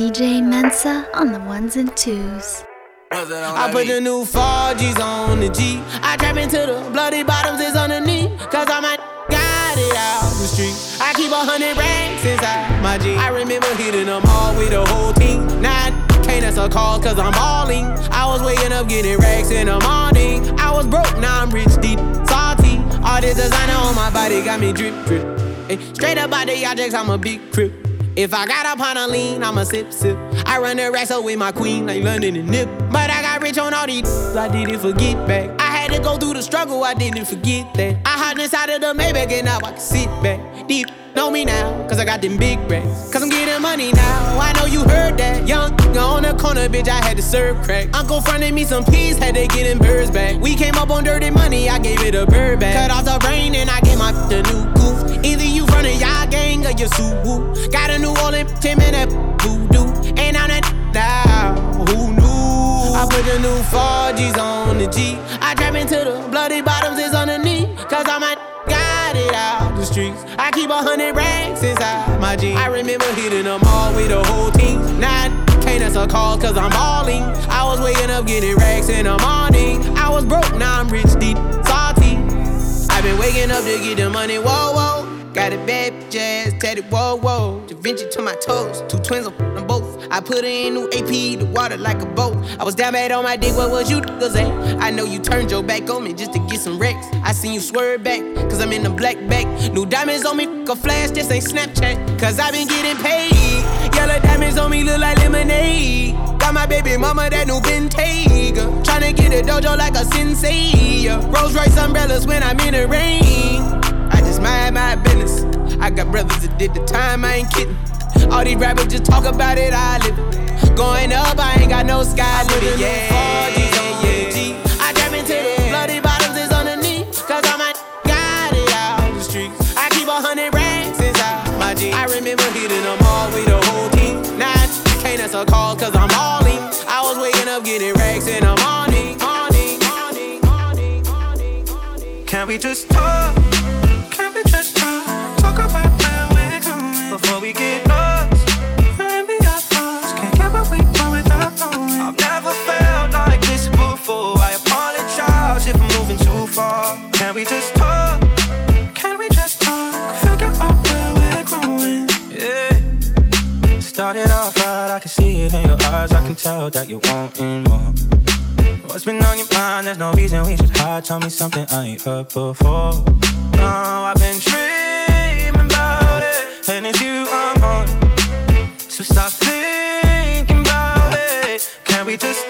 DJ Mensa on the ones and twos. I put the new 4Gs on the G. I trap into the bloody bottoms is underneath. Cause I'm a got it out the street. I keep a hundred racks inside my G. I remember hitting them all with the whole team. Now can't answer calls cause I'm balling. I was waking up getting racks in the morning. I was broke, now I'm rich, deep, salty. All this designer on my body got me drip, drip. Straight up out the objects, I'm a big crip. If I got up on a lean, I'ma sip, sip. I run the up with my queen, like London and Nip. But I got rich on all these, I didn't forget back. I had to go through the struggle, I didn't forget that. I hopped inside of the Maybach and now I can sit back. Deep know me now, cause I got them big racks. Cause I'm getting money now, I know you heard that. Young, on the corner, bitch, I had to serve crack. Uncle fronted me some peas, had to get them birds back. We came up on dirty money, I gave it a bird back. Cut off the brain and I gave my the new goof. Either you run a y'all gang or you sue woo. Got a new Orleans, Tim and that voodoo. I'm that now, who knew? I put the new 4Gs on the G. I trap into the bloody bottoms is underneath. Cause I'm a got it out the streets. I keep a hundred racks inside my jeans. I remember hitting them all with the whole team. Now can't answer calls cause I'm balling. I was waking up getting racks in the morning. I was broke, now I'm rich, deep, salty. I've been waking up to get the money, whoa, whoa. Got a bad jazz tatted, whoa, whoa. Da Vinci to my toes, two twins on them both. I put in new AP, the water like a boat. I was down bad on my dick, what was you niggas at? I know you turned your back on me just to get some wrecks. I seen you swerve back, cause I'm in the black back. New diamonds on me, a flash, this ain't Snapchat. Cause I been getting paid. Yellow diamonds on me look like lemonade. Got my baby mama that new Bentayga. Tryna get a dojo like a sensei. Rolls Royce umbrellas when I'm in the rain. I mind my business. I got brothers that did the time, I ain't kidding. All these rappers just talk about it, I live it. Going up, I ain't got no sky limit. Yeah, yeah, yeah. I trap into the bloody bottoms is underneath. Cause I'm a got it out the streets. I keep a hundred racks inside my jeans. I remember hitting them all with the whole team. Now I can't answer calls cause I'm all in. I was waking up getting racks in the morning. morning, morning, morning, morning, morning. Can we just talk? It in your eyes. I can tell that you're wanting more. What's been on your mind? There's no reason we should hide. Tell me something I ain't heard before. No, I've been dreaming about it, and it's you I'm on. So stop thinking about it. Can we just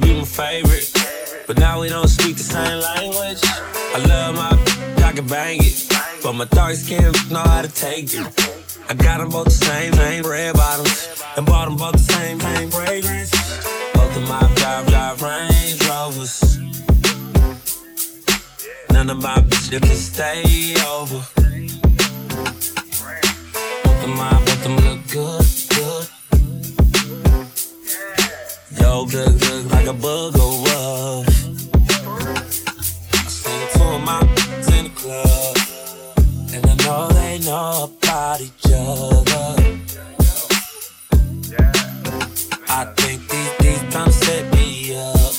To be my favorite. But now we don't speak the same language. I love my, I can bang it. But my dark skin know how to take it. I got them both the same, same red bottoms. And bought them both the same, same fragrance. Both of my drive, drive Range Rovers. None of my bitches can stay over. Both of my, both of them look good. Yo, good, good, like a booger oh, was. club. And I know they know about each other. I think these these to set me up.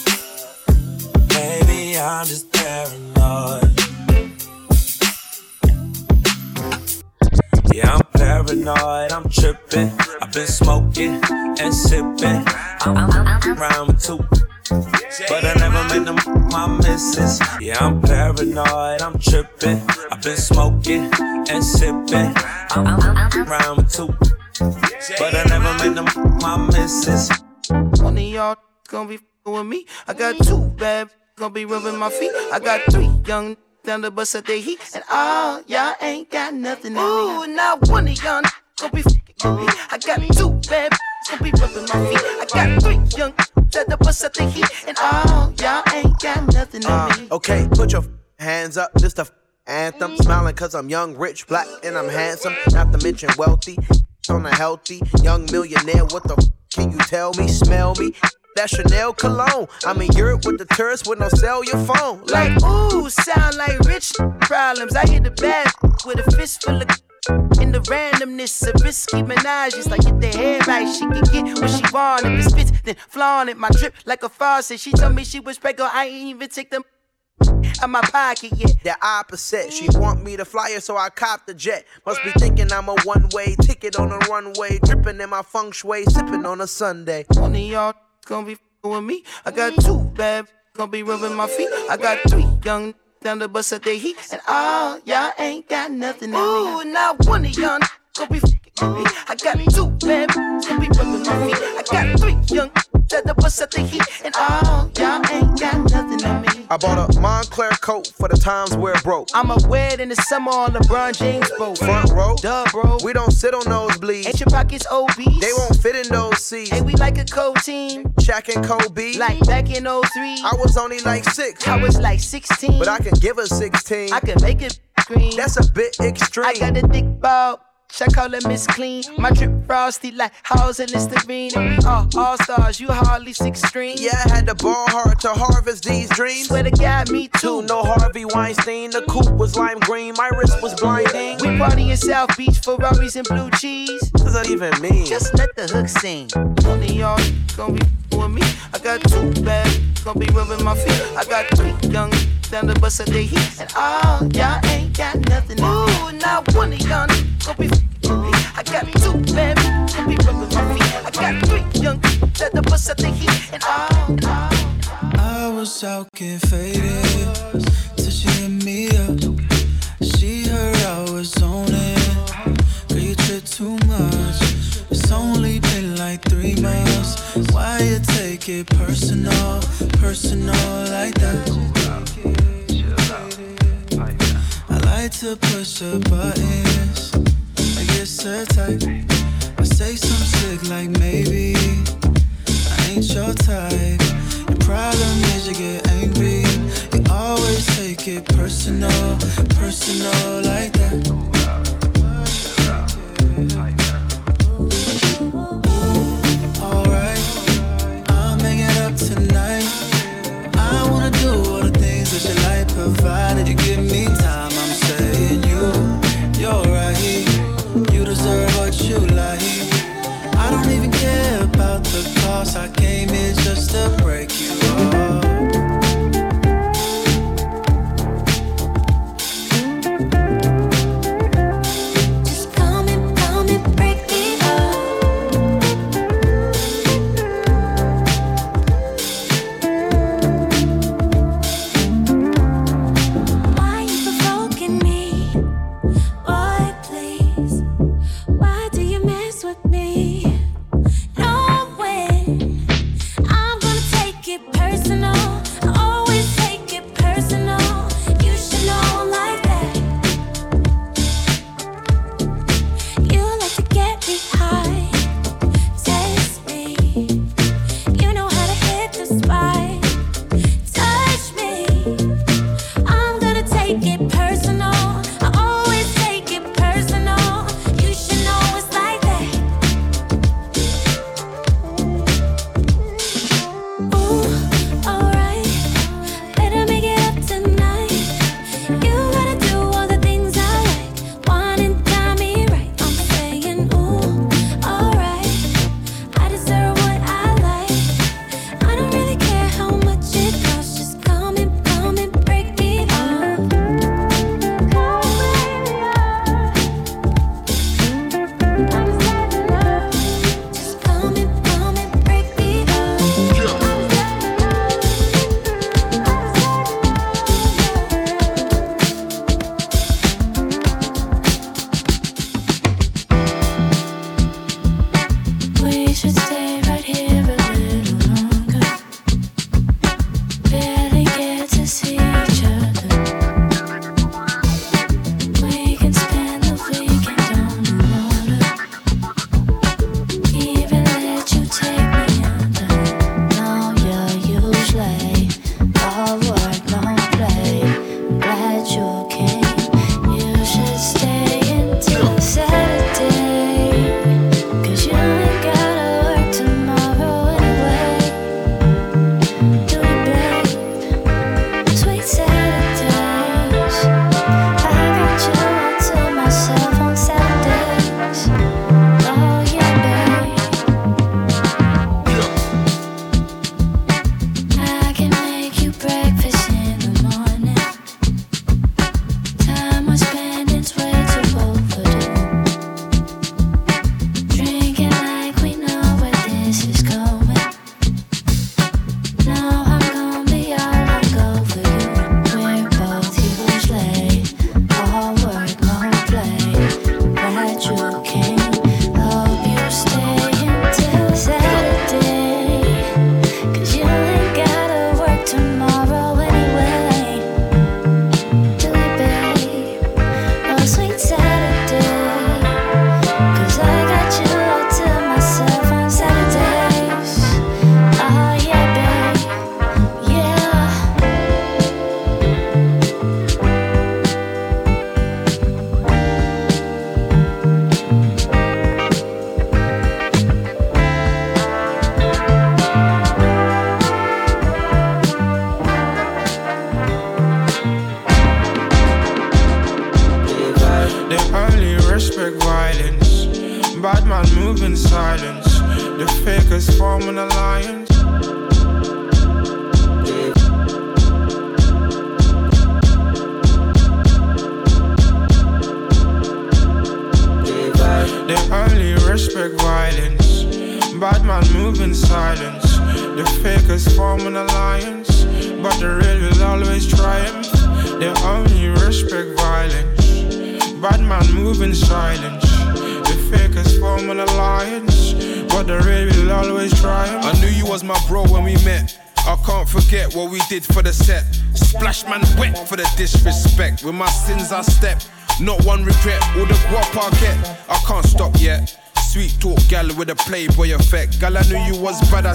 Maybe I'm just paranoid. Yeah, I'm paranoid, I'm tripping. I've been smoking and sipping. I'm, I'm around with two. But I never met them my missus. Yeah, I'm paranoid, I'm tripping. I've been smoking and sipping. I'm, I'm around with two. But I never met them my missus. One of y'all gonna be with me. I got two bad gonna be rubbing my feet. I got three young down the bus at the heat. And all y'all ain't got nothing on me. Ooh, not one of y'all gonna be with me. I got two bad gonna be rubbing my feet. I got three young down the bus at the heat. And all y'all ain't got nothing on me. Uh, okay, put your hands up. This the anthem. Smiling cause I'm young, rich, black, and I'm handsome. Not to mention wealthy. On a healthy young millionaire. What the f- can you tell me? Smell me? That Chanel cologne. I'm in Europe with the tourists with no your phone. Like, ooh, sound like rich problems. I hit the bag with a fist full of in the randomness of risky menages. Like, get the hair right, she can get what she want. If it spits, then flaunt it. My drip like a faucet. She told me she was pregnant, I ain't even take them out my pocket yet. The opposite. She want me to fly her, so I cop the jet. Must be thinking I'm a one-way ticket on a runway, dripping in my feng shui, sipping on a Sunday. One of y'all gonna be with me. I got two bad gonna be rubbing my feet. I got three young down the bus at the heat, and all y'all ain't got nothing on me. Ooh, not one of y'all gonna be with me. I got two bad gonna be rubbing my feet. I got three young down the bus at the heat, and all y'all ain't got me. I bought a Moncler coat for the times where it broke. I'm a wed in the summer on LeBron James boat. Front row, Duh, bro. we don't sit on nosebleeds. Ain't your pockets obese? They won't fit in those seats. Hey, we like a co team. Shaq and Kobe. Like back in 03. I was only like six, I was like 16. but I can give her 16. I can make it green. That's a bit extreme. I got a thick bulb. I call it Miss Clean. My drip frosty like house and Listerine. And we all stars. You hardly six string. yeah, I had to ball hard to harvest these dreams. Swear to God, me too. No Harvey Weinstein. The coupe was lime green. My wrist was blinding. We party in South Beach, Ferraris and blue cheese. What does that even mean? Just let the hook sing. One of y'all gonna be with me. I got two bad, gonna be rubbing my feet. I got three young down the bus at the heat. And all y'all ain't got nothing. Ooh, not one of y'all be with me. I got two bad, gonna be rubbing my feet. I got three young down the bus the heat. And all, all. I was out getting faded till she hit me up. She heard I was on it. Girl, you trip too much. It's only been like three months. Why you take it personal, personal like that? Like to push the buttons. I get so tight. I say some slick like maybe. I ain't your type. Your problem is you get angry. You always take it personal, personal like that. Tonight. I wanna do all the things that you like, provided you give me time.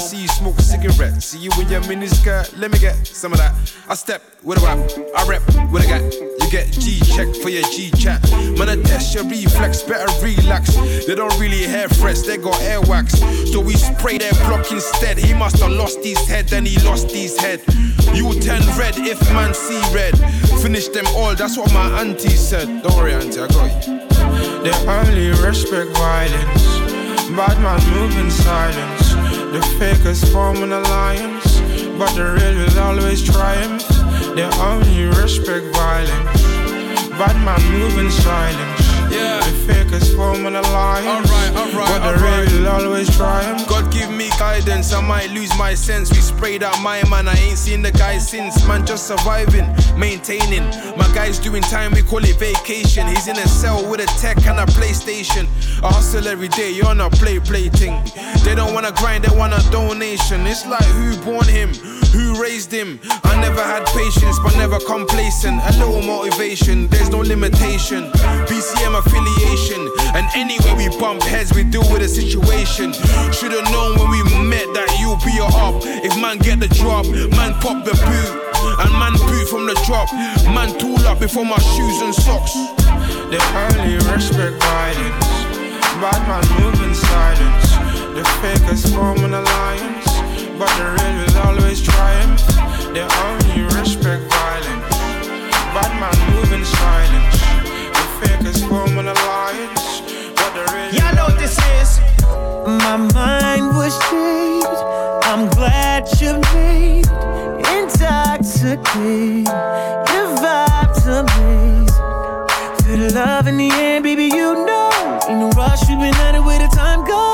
See you smoke cigarettes. See you in your miniskirt. Let me get some of that. I step with a rap. I rep with a guy. You get G check for your G chat. Man, I test your reflex. Better relax. They don't really hair fresh. They got air wax. So we spray their block instead. He must have lost his head. Then he lost his head. You turn red if man see red. Finish them all. That's what my auntie said. Don't worry, auntie. I got you. They only respect violence. Bad man move in silence. The fakers form an alliance, but the real will always triumph. They only respect violence. Bad man move in silence. Yeah. The fakers form an alliance, Alright, alright, but the alright. real always triumph. God give me guidance, I might lose my sense. We sprayed out my man, I ain't seen the guy since. Man, just surviving, maintaining. My guy's doing time, we call it vacation. He's in a cell with a tech and a PlayStation. I hustle every day, you're on a play play thing. They don't wanna grind, they want a donation. It's like who born him? Who raised him? I never had patience, but never complacent. A little motivation, there's no limitation. BCM affiliation, and anywhere we bump heads, we deal with a situation. Should've known when we met that you'll be a up. If man get the drop, man pop the boot, and man boot from the drop. Man tool up before my shoes and socks. They only respect violence. Bad man move in silence. The fakers form an alliance, but the real will always triumph. They only respect violence. Bad man move in silence. The fakers form an alliance, but the real. Y'all know what this is. My mind was changed. I'm glad you made intoxicated. Your vibe's amazing. Feel the love in the air, baby. You know, ain't no rush. We've been at it where the time goes.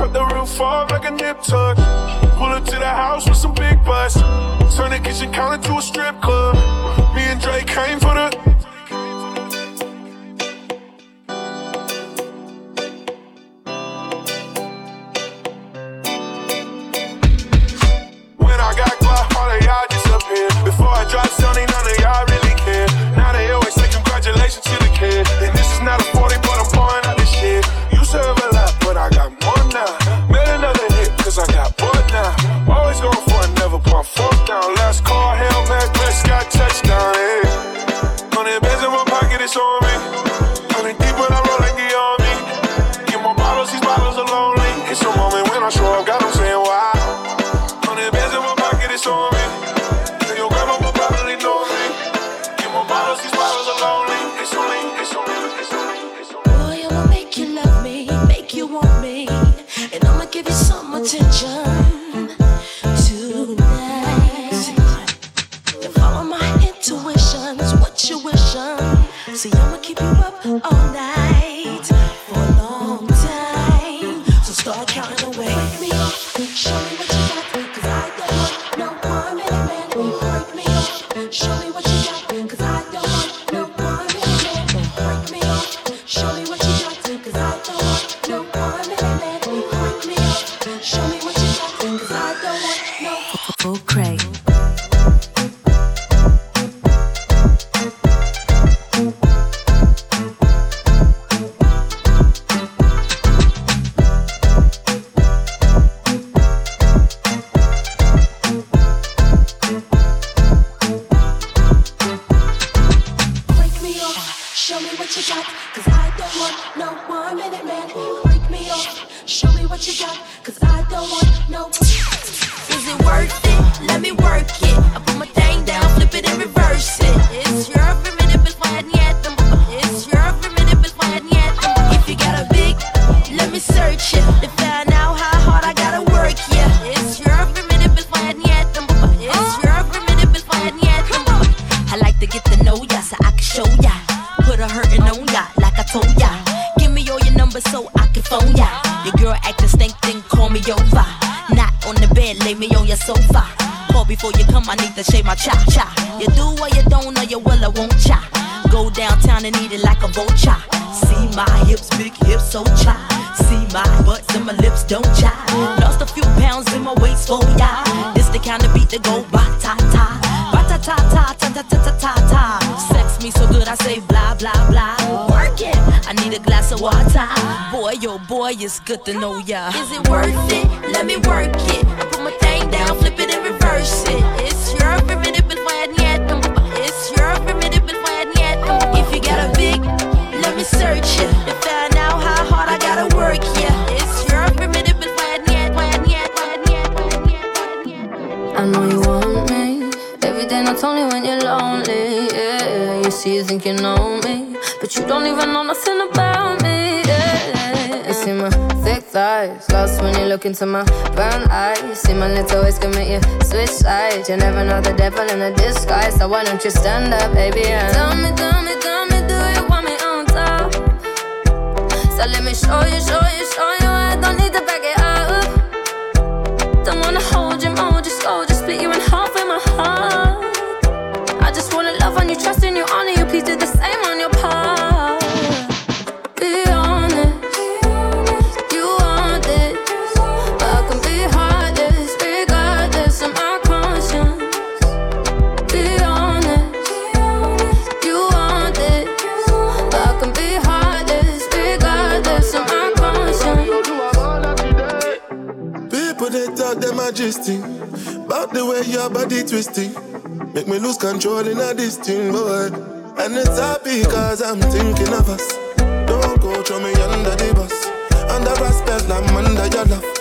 Cut the roof off like a nip tuck. Pull up to the house with some big butts. Turn the kitchen counter to a strip club. Me and Drake came for the. It's on, it's hips, big hips, so cha. See my butts and my lips don't cha. Lost a few pounds in my waist, oh yeah. This the kind of beat that go ba ta ta. Ba ta ta ta ta ta ta ta ta ta. Sex me so good, I say blah blah blah. Work it. I need a glass of water. Boy, yo, boy, it's good to know ya. Is it worth it? Let me work it. I put my thing down, flip it and reverse it. It's your primitive, it's why them. It's your primitive, it's why them. If you got a big, let me search it to find out how hard I gotta work. Yeah, it's your primitive, but when I need, why I need, why I need, why I need, why I need. I know you want me. Every day, not only when you're lonely. Yeah, you see, you think you know me, but you don't even know nothing about me. Yeah, you see my thick thighs, lost when you look into my brown eyes. You See my little ways can make you switch sides. You never know the devil in a disguise, so why don't you stand up, baby? And tell me, tell me, tell me, So let me show you, show you, show you. I don't need to back it up. Don't wanna hold you, mold you, slow, just split you in half with my heart. I just wanna love on you, trust in you, honor you. Please do the same on your part. about the way your body twisting. Make me lose control in a thing, boy. And it's happy cause I'm thinking of us. Don't go throw me under the bus. Under respect, I'm under your love.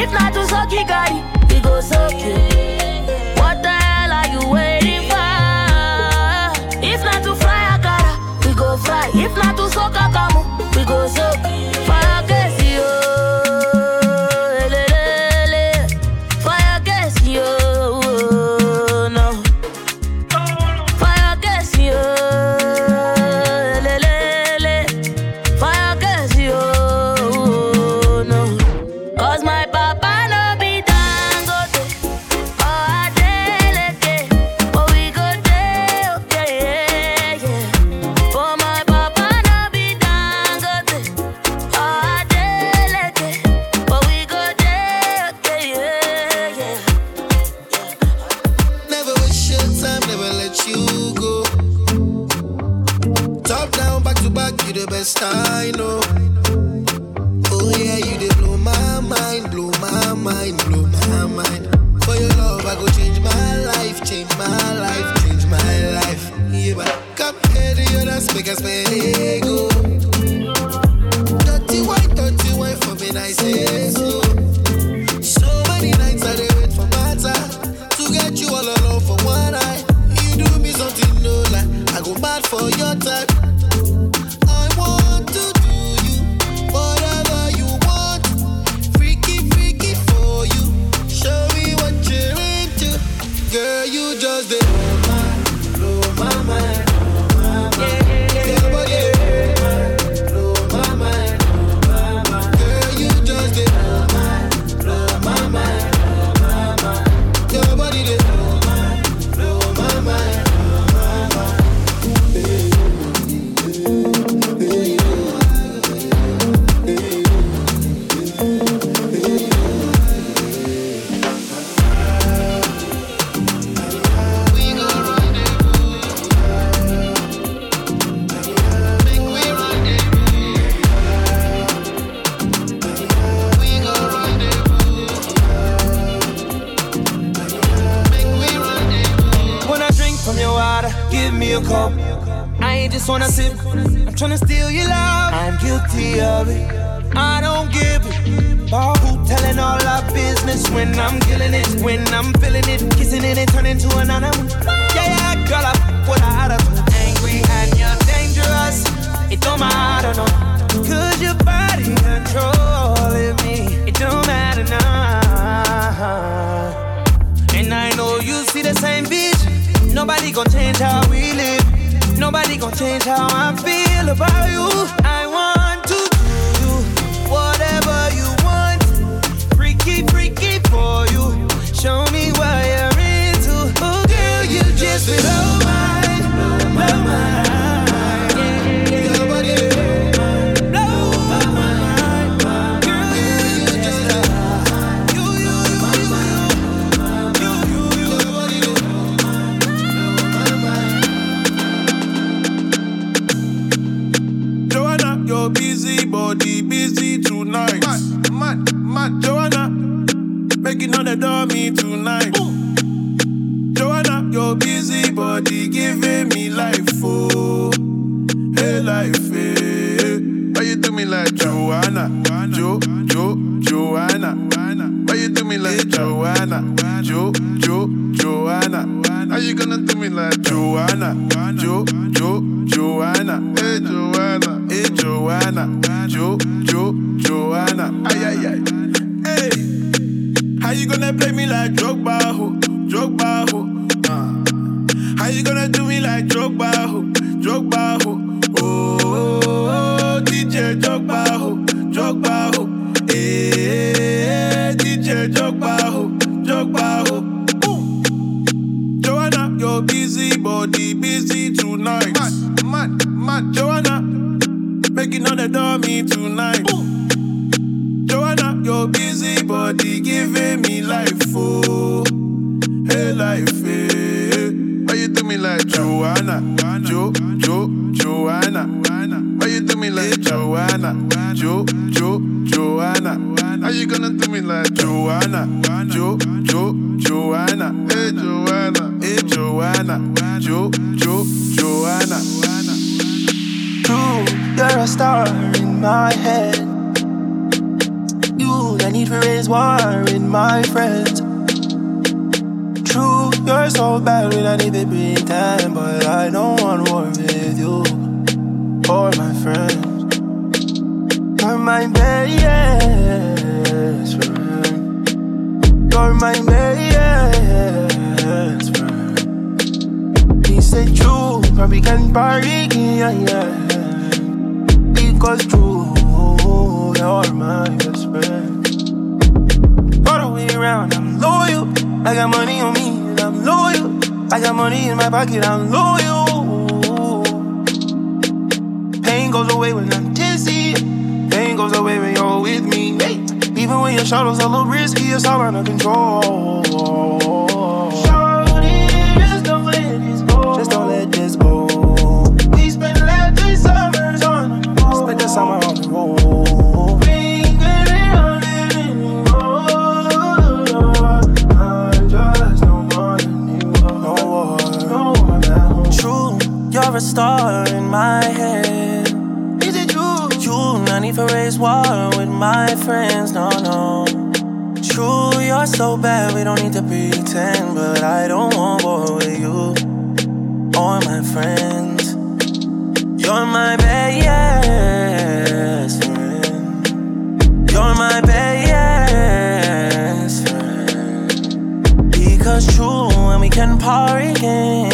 If not tu só guy. Your busy body busy tonight. Mad, mad, mad. Joanna, making all the dummy tonight. Joanna, your busy body giving me life, oh, hey life, hey. Why you do me like Joanna, Jo, Jo, Joanna? Why you do me like Joanna, Jo, Jo, Joanna? How you gonna do me like Joanna, Jo, Jo, Joanna? How you gonna play me like Drogba, ho, Drogba, ho? Uh. How you gonna do me like Drogba, ho, Drogba, ho? Oh, oh, oh, DJ Drogba, ho, Drogba, ho. Eh, DJ Drogba, ho, Drogba, ho. Ooh. Joanna, your busy body busy tonight. Mad, mad, mad. Joanna, making all the dummy tonight. Joanna, your busy body giving me life, oh, hey life, hey. Why you do me like Joanna, Jo, Jo, Joanna? Why you do me like Joanna, Jo, Jo, Joanna? How you gonna do me like Joanna, Jo, Jo, Joanna? Hey Joanna, hey Joanna, Jo, Jo, Joanna. True, you're a star in my head. The need for raise war in my friends. True, you're so bad we don't need to pretend, but I don't want war with you or my friends. You're my best friend. You're my best friend. He said true, probably can party, yeah, yeah. Because true, you're my best friend. All the way around, I'm loyal. I got money on me, and I'm loyal. I got money in my pocket, I'm loyal. Pain goes away when I'm dizzy. Pain goes away when you're with me. Even when your shadows a little risky, it's all under control. A star in my head. Is it true? You, not need for raise war with my friends, no, no. True, you're so bad, we don't need to pretend. But I don't want war with you or my friends. You're my best friend. You're my best friend. Because true, when we can party again,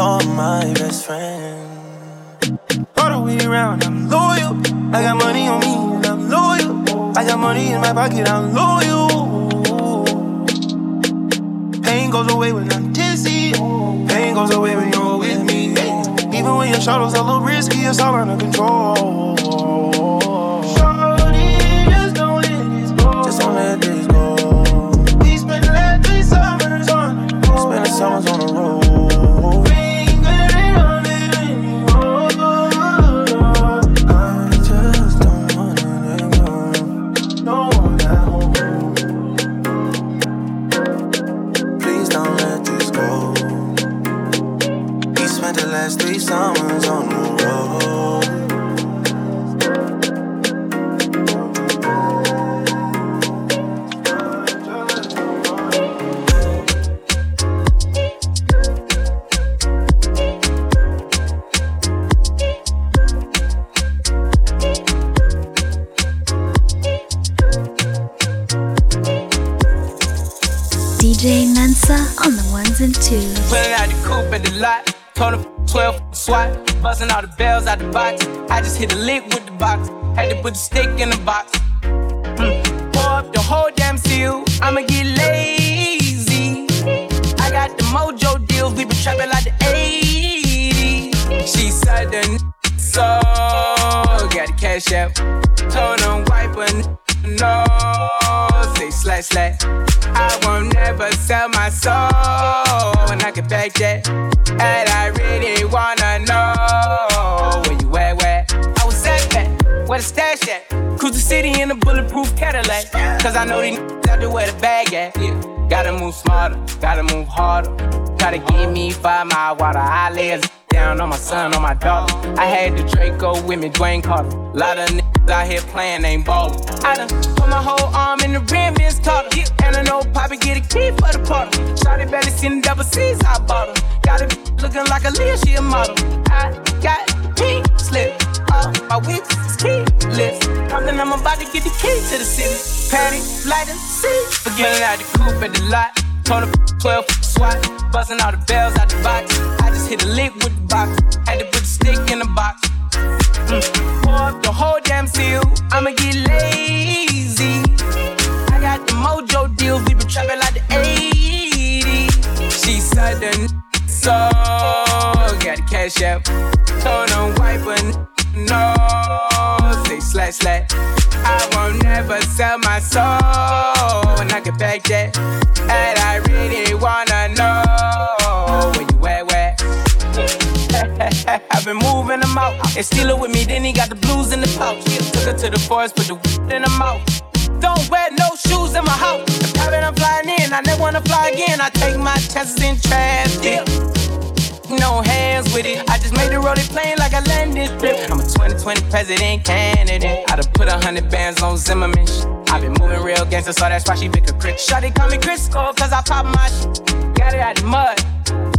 You're my best friend. All the way around, I'm loyal. I got money on me, and I'm loyal. I got money in my pocket, I'm loyal. Pain goes away when I'm dizzy. Pain goes away when you're with me. Even when your shadows are a little risky, it's all under control. Me, Dwayne Carter. Lot of niggas out here playing, ain't ballin'. I done put my whole arm in the rim, Vince Carter. And I know Poppy get a key for the party. Shotty barely seen the double C's, I bought her. Got it looking like a Leah, she a model. I got pink slip. All my whips is keyless. Something I'm about to get the key to the city. Patty, light and see. Forgetting out the coupe at the lot. Told her 12 swat. Busting all the bells out the box. I just hit a lick with the box. Had to put the stick in the box. Mm. The whole damn seal. I'ma get lazy. I got the mojo deals. We been trapping like the 80s. She the so got the cash out. Told him wipe a no. Say slash slash. I won't never sell my soul. And I can back that. And I really wanna know I've been moving them out. And steal it with me, then he got the blues in the pouch. Took her to the forest, put the weed in her mouth. Don't wear no shoes in my house. The private I'm flying in, I never wanna fly again. I take my chances in traffic. No hands with it. I just made the rolling plain like a landing strip. I'm a 2020 president candidate. I done put a hundred bands on Zimmerman. Sh- I been moving real gangster, so that's why she pick a crit. Shawty call me Crisco, cause I pop my sh- Got it out the mud.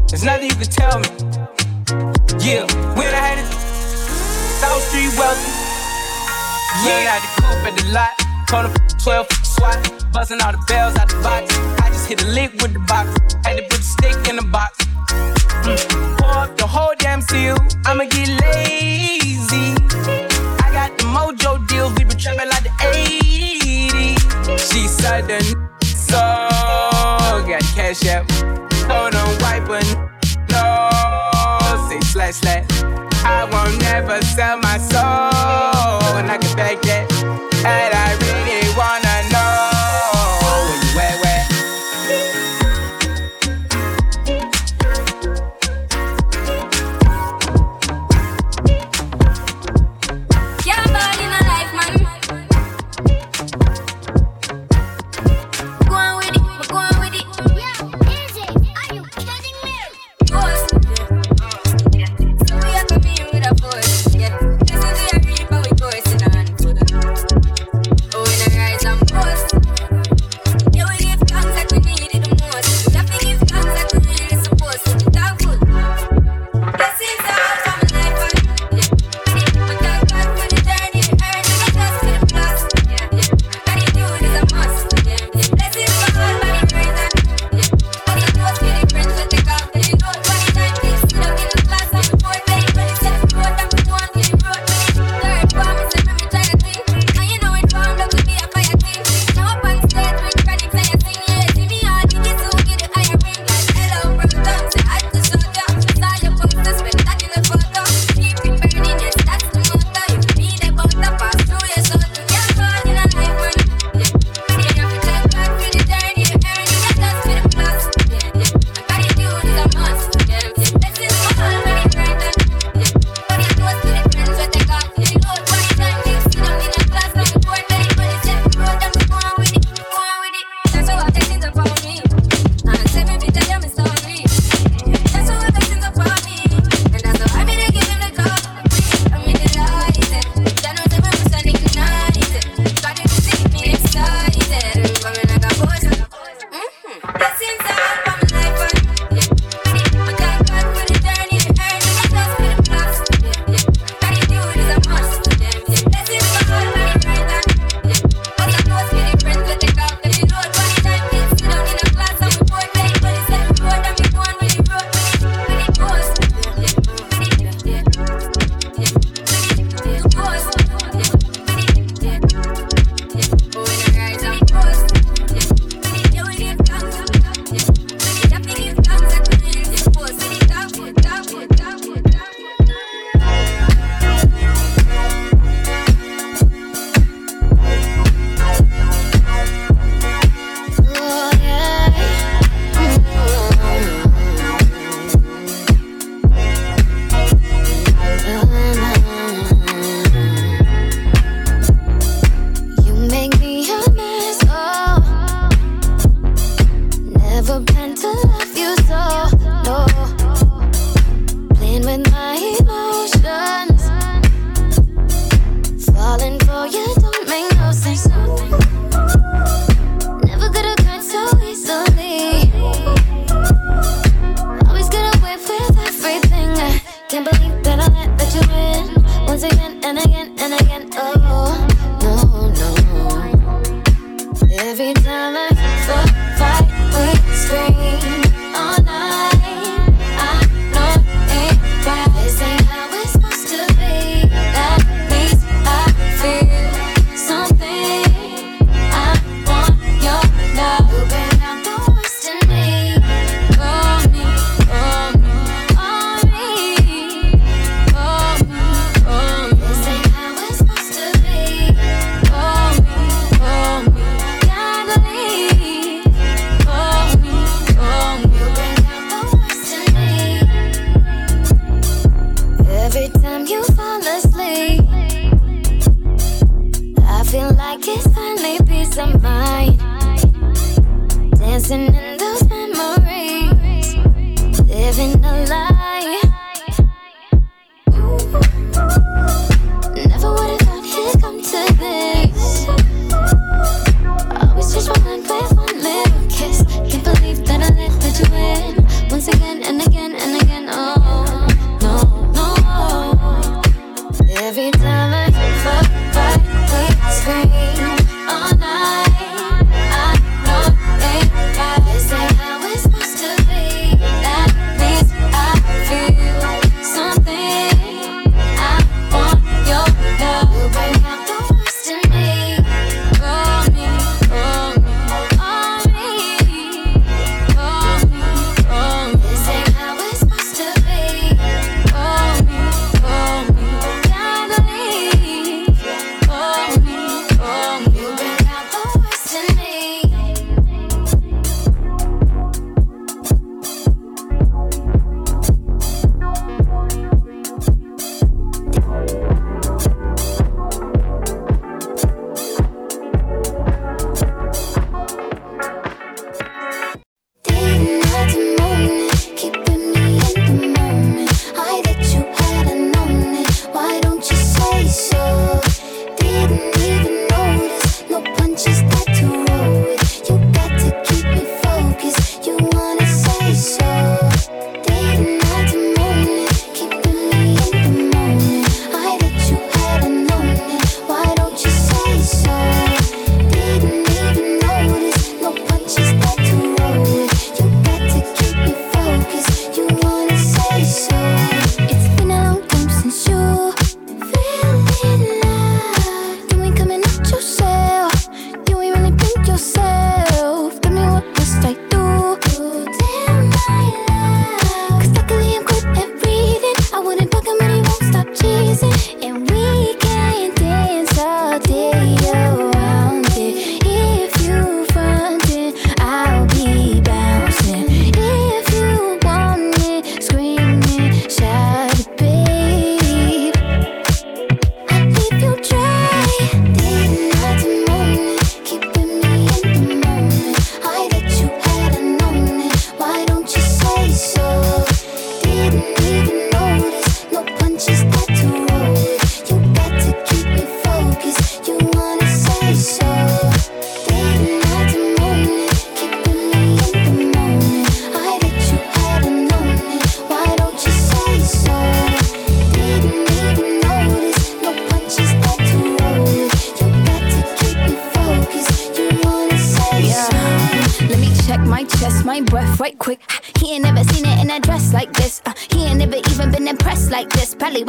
There's nothing you can tell me. Yeah, when I had it, South Street wealthy. Yeah, I had the coupe at the lot. Him 12 swat. Busting all the bells out the box. I just hit a lick with the box. Had to put the stick in the box. Mm. Pour up the whole damn seal. I'ma get lazy. I got the mojo deals. We been trapping like the 80s. She the so got cash out. I won't never sell my soul.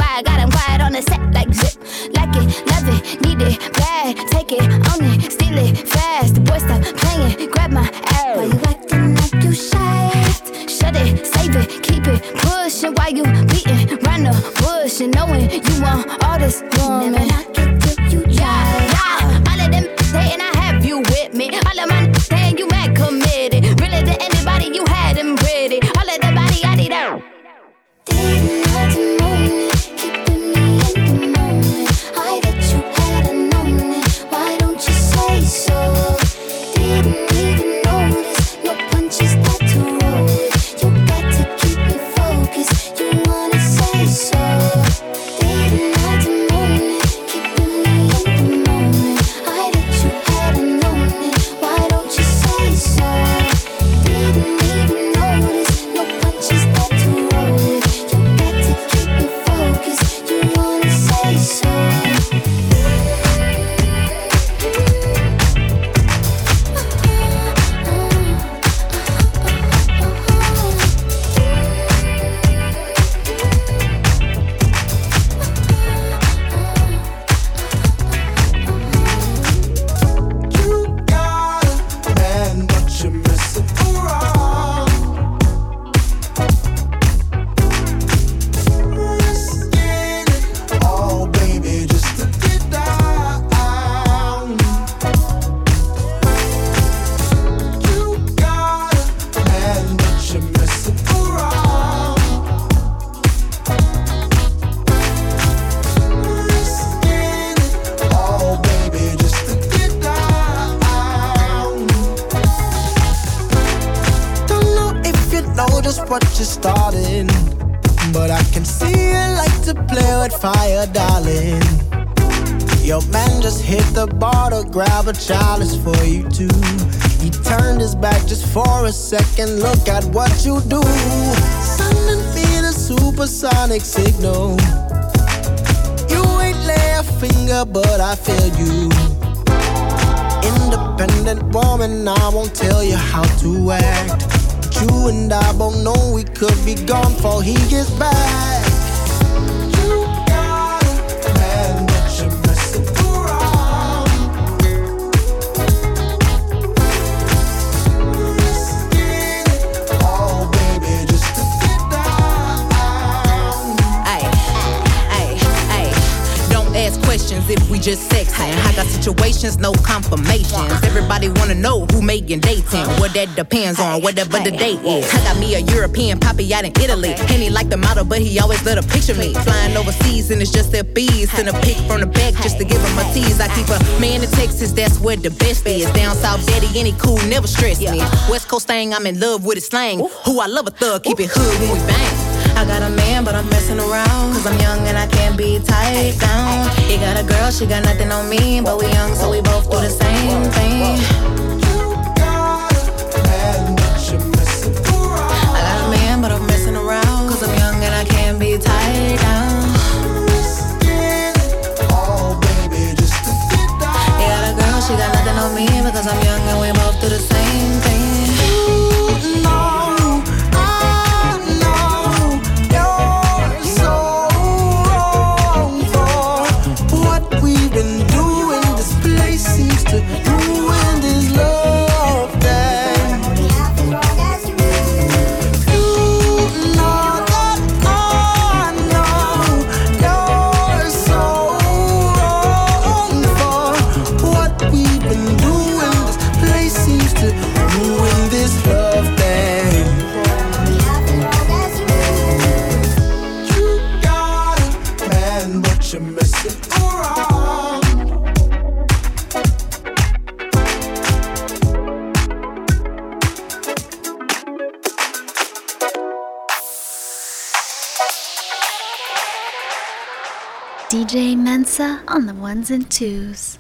i Got him wide on the set like zip. Like it, love it, need it, bad. Take it, own it, steal it, fast. The boy stop playing, grab my ass. Why you acting like you shy? Shut it, save it, keep it, pushing. Why you beating round the bush and knowing you want all this woman? Never knock it till you try. Yeah, yeah. All of them hating, I have you with me. All of my what you're starting. But I can see you like to play with fire, darling. Your man just hit the bar to grab a chalice for you too. He turned his back just for a second. Look at what you do. Sending me the supersonic signal. You ain't lay a finger, but I feel you. Independent woman, I won't tell you how to act. You and I both know we could be gone before he gets back. Just sexing. I got situations, no confirmations. Everybody wanna know who making dating. What that depends on, whatever the date is. I got me a European poppy out in Italy. And he like the model, but he always let her picture me. Flying overseas and it's just their bees. Send a pic from the back just to give him a tease. I keep a man in Texas, that's where the best is. Down south, daddy, any cool, never stress me. West Coast thing, I'm in love with his slang. Who I love a thug, keep it hood when we bang. I got a man, but I'm messing around. Cause I'm young and I can't be tied down. He got a girl, she got nothing on me. But we young, so we both do the same thing. I got a man, but I'm messing around. Cause I'm young and I can't be tied down. He got a girl, she got nothing on me. Because I'm young and we both do the same ones and twos.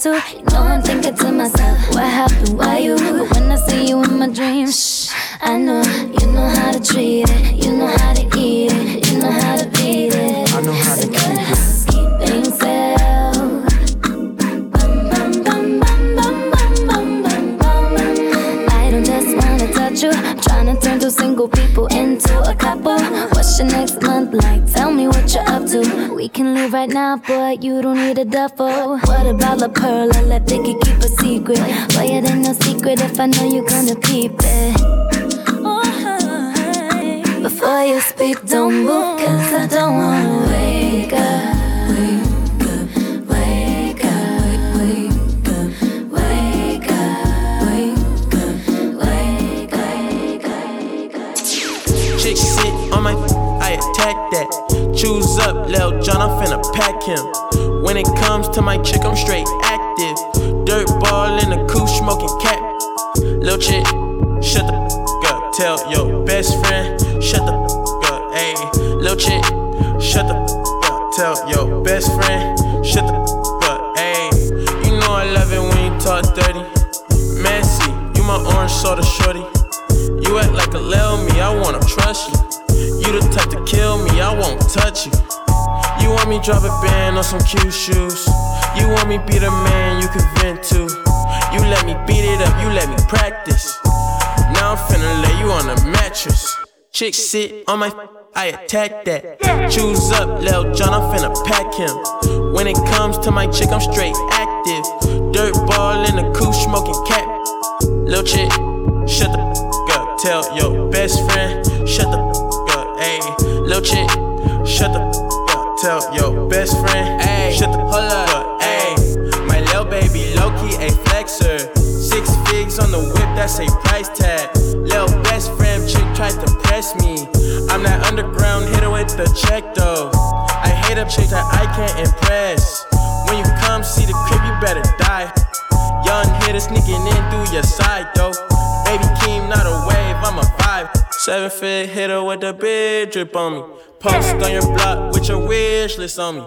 To. You know I'm thinking to myself, what happened? Why you? But when I see you in my dreams, shh, I know you know how to treat it, you know how to eat it, you know how to beat it. I know how to keep it. I don't just wanna touch you. Two single people into a couple. What's your next month like? Tell me what you're up to. We can leave right now, but You don't need a duffel. What about La Perla? I let Vicky keep a secret. Boy, it ain't no secret if I know you're gonna keep it. Before you speak, don't move, cause I don't wanna wake up. My, I attack that. Choose up, Lil John, I'm finna pack him. When it comes to my chick, I'm straight active. Dirt ball in the coupe, smoking cap. Lil chick, shut the f up. Tell your best friend, shut the f up. Ayy, lil chick, shut the f up. Tell your best friend, shut the f up. Ayy, you know I love it when you talk dirty. Messy, you my orange soda shorty. You act like a lil me, I wanna trust you. You the type to kill me, I won't touch you. You want me drop a band on some cute shoes. You want me be the man you can vent to. You let me beat it up, you let me practice. Now I'm finna lay you on a mattress. Chick sit on my, I attack that. Choose up, Lil John, I'm finna pack him. When it comes to my chick, I'm straight active. Dirt ball in the coupe, smoking cap. Lil chick, shut the f up. Tell your best friend, shut the f Ayy, lil chick, shut the f up. Tell your best friend, ayy, shut the hold up. Ayy, my little baby low key a flexer. Six figs on the whip, that's a price tag. Lil best friend chick tried to press me. I'm that underground hitter with the check though. I hate a chick that I can't impress. When you come see the crib, you better die. Young hitter sneaking in through your side though. Seven fit hitter with the big drip on me. Post on your block with your wish list on me.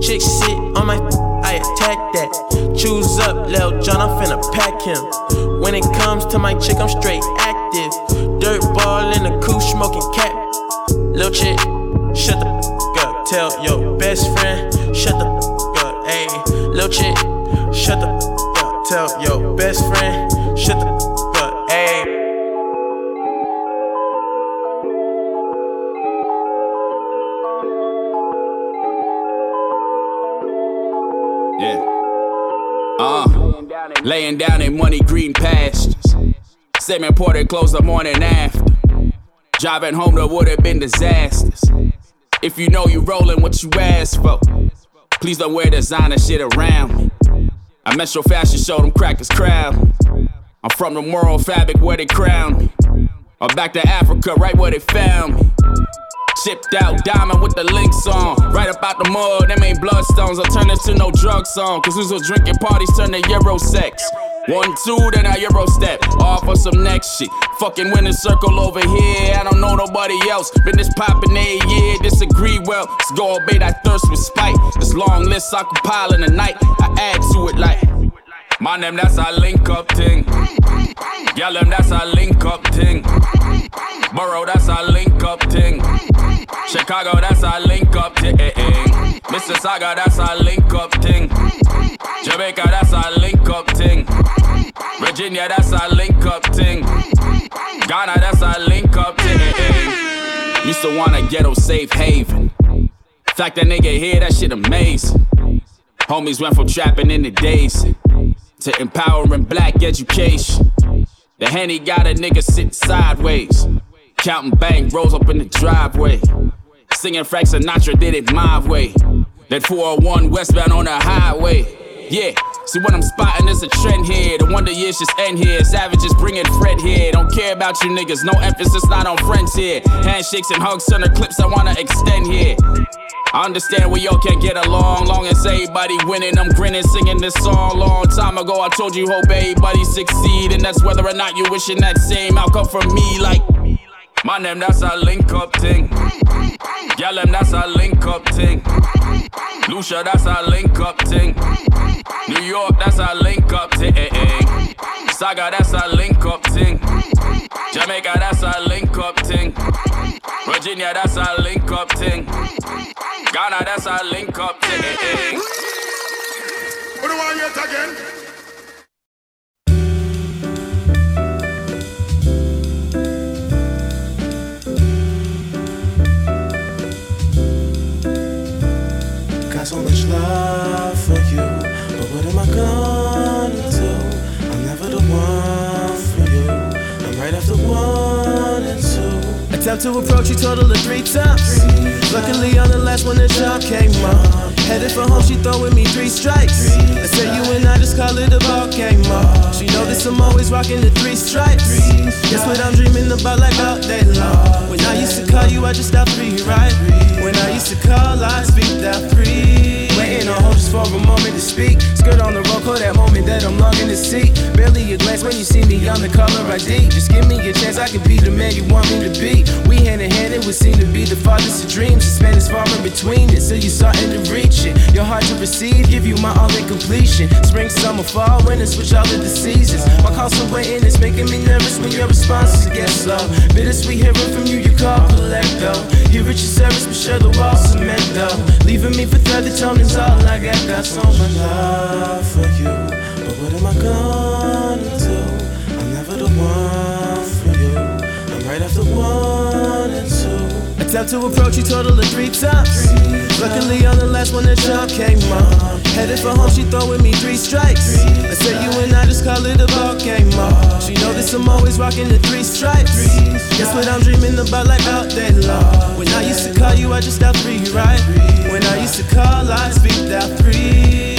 Chick sit on my, I attack that. Choose up, Lil John, I'm finna pack him. When it comes to my chick, I'm straight active. Dirt ball in the coupe, smoking cap. Lil chick, shut the up. Tell your best friend, shut the up. Ayy, lil chick, shut the up. Tell your best friend, shut the up. Ayy. Yeah. Uh, laying down in money green pastures. Seven ported close the morning after. Driving home that would have been disasters. If you know you rolling what you asked for, please don't wear designer shit around me. I Metro Fashion Show, them crackers crowd. I'm from the moral fabric where they crown me. I'm back to Africa, right where they found me. Shipped out diamond with the links on. Right about the mud, them ain't bloodstones. I'll turn this to no drug song. Cause who's drinking parties turn to Euro sex. One, two, then I Euro step. Off for some next shit. Fucking winning circle over here. I don't know nobody else. Been this poppin' a year, disagree well. Let's go obey that thirst with spite. This long list I compile in the night. I add to it like. My name, that's a link up thing. Yell them, that's a link up thing. Borough, that's a link up thing. Chicago, that's a link up thing. Mississauga, that's a link up thing. Jamaica, that's a link up thing. Virginia, that's a link up thing. Ghana, that's a link up thing. Used to want a ghetto safe haven. Fact that nigga here, that shit amazing. Homies went from trapping in the days to empowering black education. The henny got a nigga sitting sideways, counting bank rolls up in the driveway. Singing Frank Sinatra did it my way. That 401 westbound on the highway. Yeah, see what I'm spotting is a trend here. The wonder years just end here. Savages bringing Fred here. Don't care about you niggas, no emphasis not on friends here. Handshakes and hugs on the clips I wanna extend here. I understand we all can't get along, long as everybody winning. I'm grinning, singing this song. Long time ago, I told you, hope everybody succeed, and that's whether or not you wishing that same outcome from me. Like, Man, them that's a link up thing. Girl, them that's a link up thing. Lucia, that's a link up thing. New York, that's a link up thing. Saga, that's a link up thing. Jamaica, that's a link up thing. Virginia, that's a link up thing. Ghana, that's a link up thing. What do I yet again? Got so much love for you, but what am I gonna do? I'm never the one for you. I'm right after one and two. Attempt to approach you total of three times. Luckily, on the last one, the job came up. Headed for home, she throwing me three strikes. Let's say you and I just call it a ball game up. She notice I'm always rocking the three stripes. That's what I'm dreaming about like all day long. When I used to call you, I just stopped three, right? When I used to call, I speak that three. Waiting on just for a moment to speak. Skirt on the road, call that moment that I'm longing to see. Barely a glance when you see me on the color ID. Just give me a chance, I can be the man you want me to be. We hand in hand, it would seem to be the farthest of dreams. The span is far in between it, so you starting to reach Your heart to receive, give you my all in completion. Spring, summer, fall, winter, switch all of the seasons. My calls are waiting, it's making me nervous when your response is get slow. Bittersweet hearing from you, you call collect though. Here at your service, but sure the walls cement though. Leaving me for thread, the tone is all I got. Got so much love for you, but what am I gonna do? I'm never the one for you. I'm right after one and two. Attempt to approach you total of three times. Luckily on the last one the job came up. Headed for home, she throwing me three strikes. Let's say you and I just call it a ball game up. She notice I'm always rocking the three stripes. That's what I'm dreaming about like all day long. When I used to call you, I just got three, right? When I used to call, I speak that three.